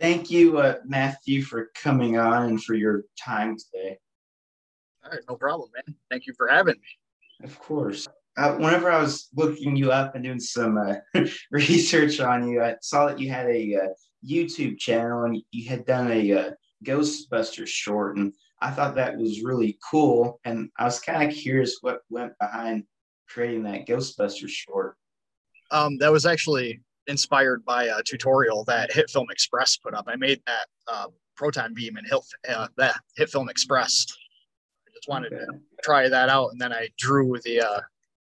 Thank you, uh, Matthew, for coming on and for your time today. All right, no problem, man. Thank you for having me. Of course. Uh, whenever I was looking you up and doing some uh, research on you, I saw that you had a uh, YouTube channel and you had done a uh, Ghostbusters short, and I thought that was really cool. And I was kind of curious what went behind creating that Ghostbusters short. Um, that was actually inspired by a tutorial that HitFilm Express put up. I made that uh, proton beam in Hit, uh, that HitFilm Express. I just wanted okay. to try that out, and then I drew the uh,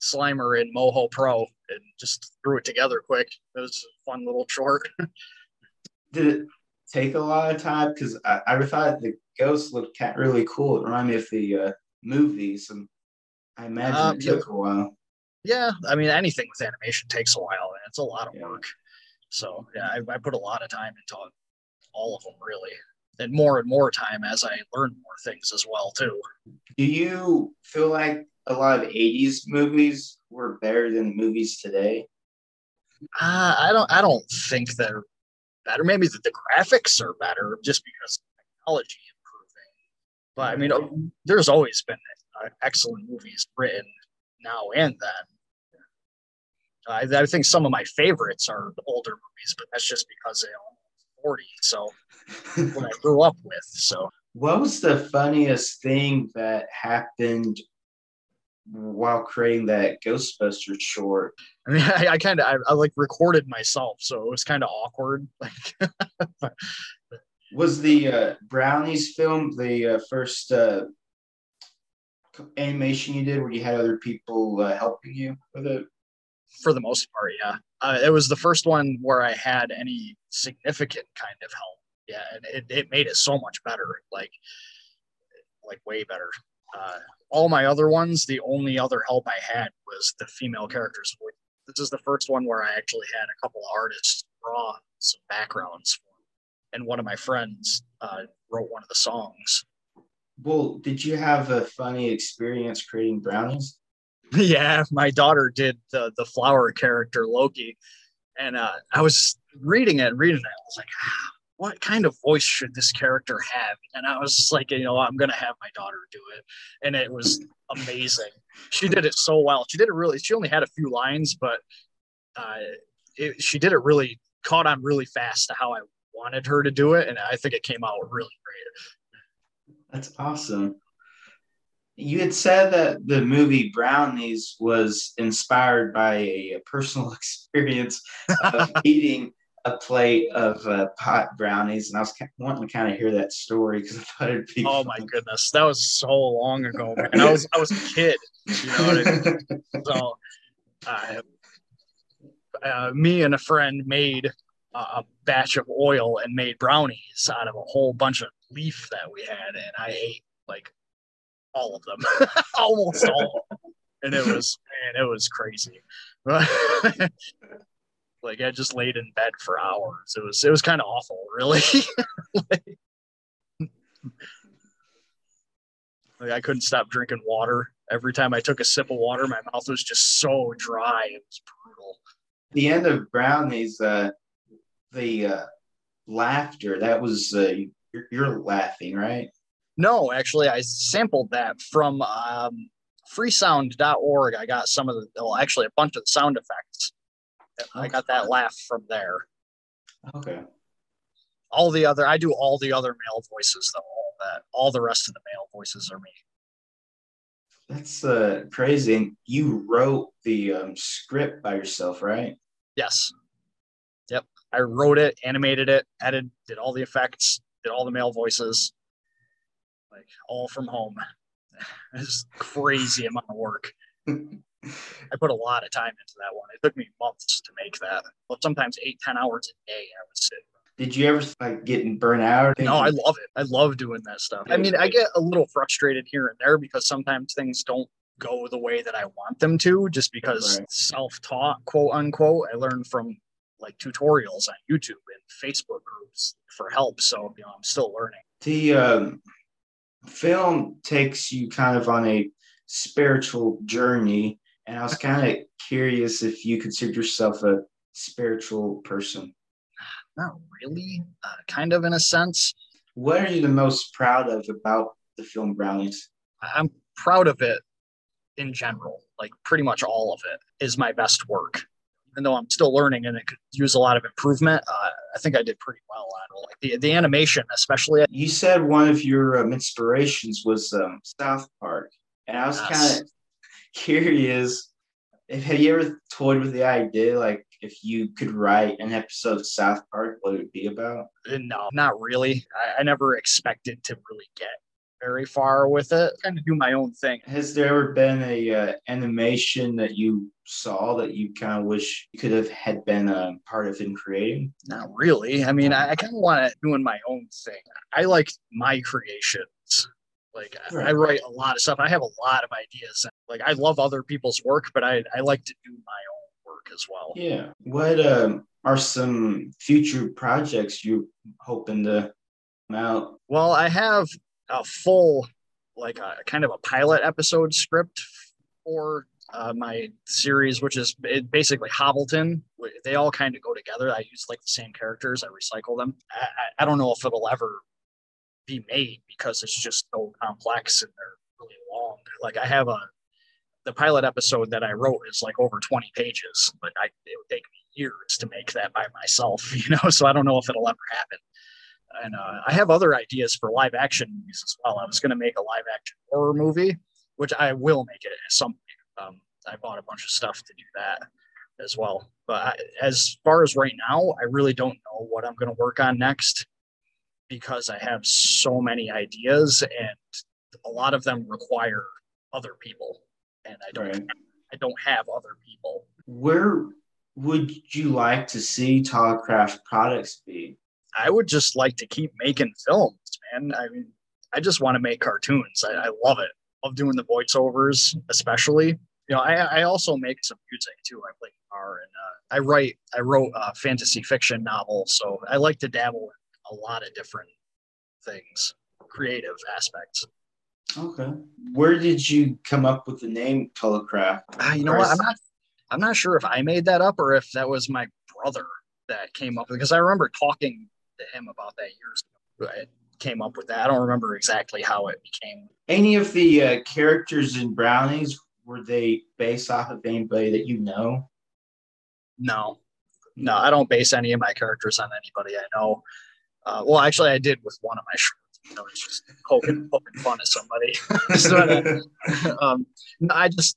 Slimer in Moho Pro and just threw it together quick. It was a fun little short. Did it take a lot of time? Because I, I thought the ghost looked really cool. It reminded me of the uh, movies, and I imagine um, it took yeah. a while. Yeah, I mean anything with animation takes a while, and it's a lot of yeah. work. So yeah, I, I, put a lot of time into all of them really, and more and more time as I learn more things as well too. Do you feel like a lot of '80s movies were better than movies today? Uh, I don't. I don't think they're better. Maybe the, the graphics are better just because technology improving. But I mean, there's always been uh, excellent movies written now and then. I, I, think some of my favorites are older movies, but that's just because they are 40. So what I grew up with. So what was the funniest thing that happened while creating that Ghostbusters short? I mean, I, I kind of I, I, like recorded myself, so it was kind of awkward. Like, was the uh, Brownies film the uh, first uh, animation you did where you had other people uh, helping you with it? For the most part, yeah. Uh, it was the first one where I had any significant kind of help. Yeah, and it, it made it so much better, like like way better. Uh, all my other ones, the only other help I had was the female characters. This is the first one where I actually had a couple of artists draw some backgrounds for, and one of my friends uh, wrote one of the songs. Well, did you have a funny experience creating brownies? Yeah, my daughter did the the flower character Loki, and uh, I was reading it, reading it. I was like, ah, what kind of voice should this character have? And I was like, you know, I'm gonna have my daughter do it, and it was amazing. She did it so well. She did it really. She only had a few lines, but uh, it, she did it really caught on really fast to how I wanted her to do it, and I think it came out really great. That's awesome. You had said that the movie Brownies was inspired by a, personal experience of eating a plate of uh, pot brownies, and I was wanting to kind of hear that story because I thought it'd be. Oh fun. my goodness, that was so long ago, man. I was I was a kid, you know. I mean? so, uh, uh, me and a friend made a batch of oil and made brownies out of a whole bunch of leaf that we had, and I ate like all of them, almost all. of them. And it was man, it was crazy. like I just laid in bed for hours. It was it was kind of awful, really. like, like I couldn't stop drinking water. Every time I took a sip of water, my mouth was just so dry. It was brutal. The end of brownies, uh, the uh, laughter that was uh, you're, you're, laughing, right? No, actually, I sampled that from um, freesound.org. I got some of the, well, actually, a bunch of the sound effects. I got that laugh from there. Okay. All the other, I do all the other male voices, though. All that, all the rest of the male voices are me. That's uh, crazy. And you wrote the um, script by yourself, right? Yes. Yep. I wrote it, animated it, edited, did all the effects, did all the male voices, like all from home. It's crazy amount of work. I put a lot of time into that one. It took me months to make that. Well, sometimes eight, ten hours a day I would sit. Did you ever like getting burnt out? No, I love it. I love doing that stuff. I mean, I get a little frustrated here and there because sometimes things don't go the way that I want them to, just because right. self-taught, quote unquote. I learned from like tutorials on YouTube and Facebook groups for help. So you know, I'm still learning. The um, film takes you kind of on a spiritual journey, and I was kind of curious if you consider yourself a spiritual person. Not really, uh, kind of in a sense. What are you the most proud of about the film Brownies? I'm proud of it in general. Like pretty much all of it is my best work. Even though I'm still learning and it could use a lot of improvement, uh, I think I did pretty well on it. Like the, the animation, especially. You said one of your um, inspirations was um, South Park, and I was Yes. kind of curious. If, have you ever toyed with the idea, like if you could write an episode of South Park, what it would be about? Uh, No, not really. I, I never expected to really get very far with it. Kind of do my own thing. Has there ever been a uh, animation that you saw that you kind of wish you could have had been a part of in creating? Not really. I mean, I, I kind of want to doing my own thing. I like my creations. Like I- I write a lot of stuff. I have a lot of ideas. Like I love other people's work, but I, I like to do my own work as well. Yeah. What um, are some future projects you're hoping to come out? Well, I have a full, like a kind of a pilot episode script for uh, my series, which is basically Hobbleton. They all kind of go together. I use like the same characters. I recycle them. I, I, I don't know if it'll ever be made because it's just so complex and they're really long. Like I have a the pilot episode that I wrote is like over 20 pages, but I, it would take me years to make that by myself, you know, so I don't know if it'll ever happen. And uh, I have other ideas for live action movies as well. I was going to make a live action horror movie, which I will make it at some point. Um, I bought a bunch of stuff to do that as well. But I, as far as right now, I really don't know what I'm going to work on next because I have so many ideas and a lot of them require other people and I don't Right. I don't have other people. Where would you like to see Talcraft products be? I would just like to keep making films, man. I mean, I just want to make cartoons. I, I love it. Love doing the voiceovers, especially. You know, I, I also make some music too. I play guitar and uh, I write. I wrote a fantasy fiction novel, so I like to dabble in a lot of different things, creative aspects. Okay. Where did you come up with the name Talcraft? Ah, you know what? I'm not. I'm not sure if I made that up or if that was my brother that came up with because I remember talking to him about that years ago. I came up with that. I don't remember exactly how it became. Any of the uh, characters in Brownies were they based off of anybody that you know? No, no, I don't base any of my characters on anybody I know. Uh, well, actually, I did with one of my shorts. You know, it's just poking, poking fun at somebody. So, um, I just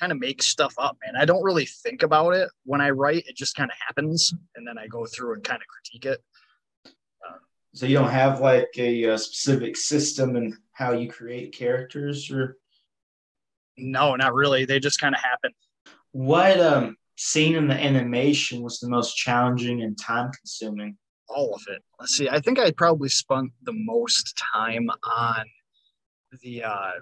kind of make stuff up, man. I don't really think about it when I write. It just kind of happens, and then I go through and kind of critique it. So you don't have like a, uh specific system and how you create characters, or No, not really. They just kind of happen. what um, scene in the animation was the most challenging and time consuming? all of it. Let's see. I think I probably spent the most time on the uh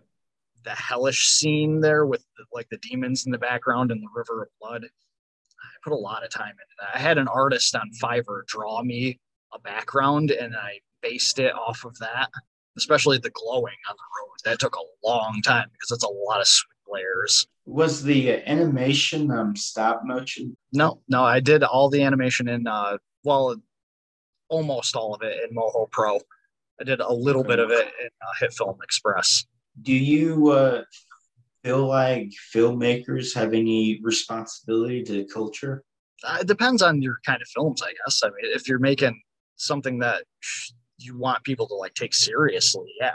the hellish scene there with the, like the demons in the background and the river of blood. I put a lot of time into that. I had an artist on Fiverr draw me a background and I based it off of that, especially the glowing on the road. That took a long time because it's a lot of sweet layers. Was the animation um, stop motion? No, no, I did all the animation in uh well almost all of it in Moho Pro. I did a little bit of it in uh, HitFilm Express. Do you uh, feel like filmmakers have any responsibility to culture? Uh, it depends on your kind of films, I guess. I mean, if you're making something that you want people to like take seriously, yeah.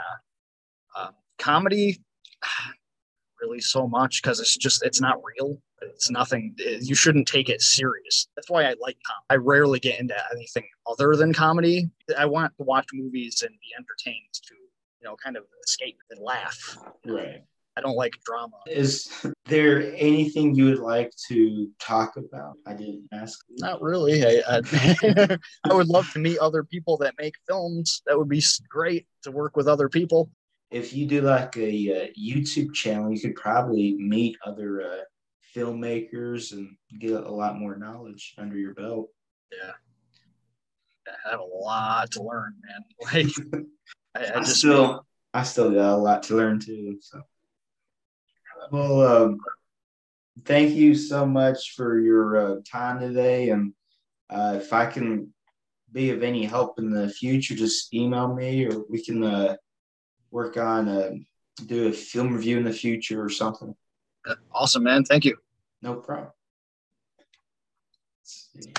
Um, comedy, really so much because it's just it's not real. It's nothing. it- you shouldn't take it serious. That's why I like com- I rarely get into anything other than comedy. I want to watch movies and be entertained to you know kind of escape and laugh. Right. I don't like drama. Is there anything you would like to talk about? I didn't ask. Not really. I, I, I would love to meet other people that make films. That would be great to work with other people. If you do like a uh, YouTube channel, you could probably meet other uh, filmmakers and get a lot more knowledge under your belt. Yeah. I have a lot to learn, man. Like, I, I I just still, I still got a lot to learn too. So, well, um, thank you so much for your uh, time today. And uh, if I can be of any help in the future, just email me or we can uh, work on uh, do a film review in the future or something. Awesome, man. Thank you. No problem. Let's see.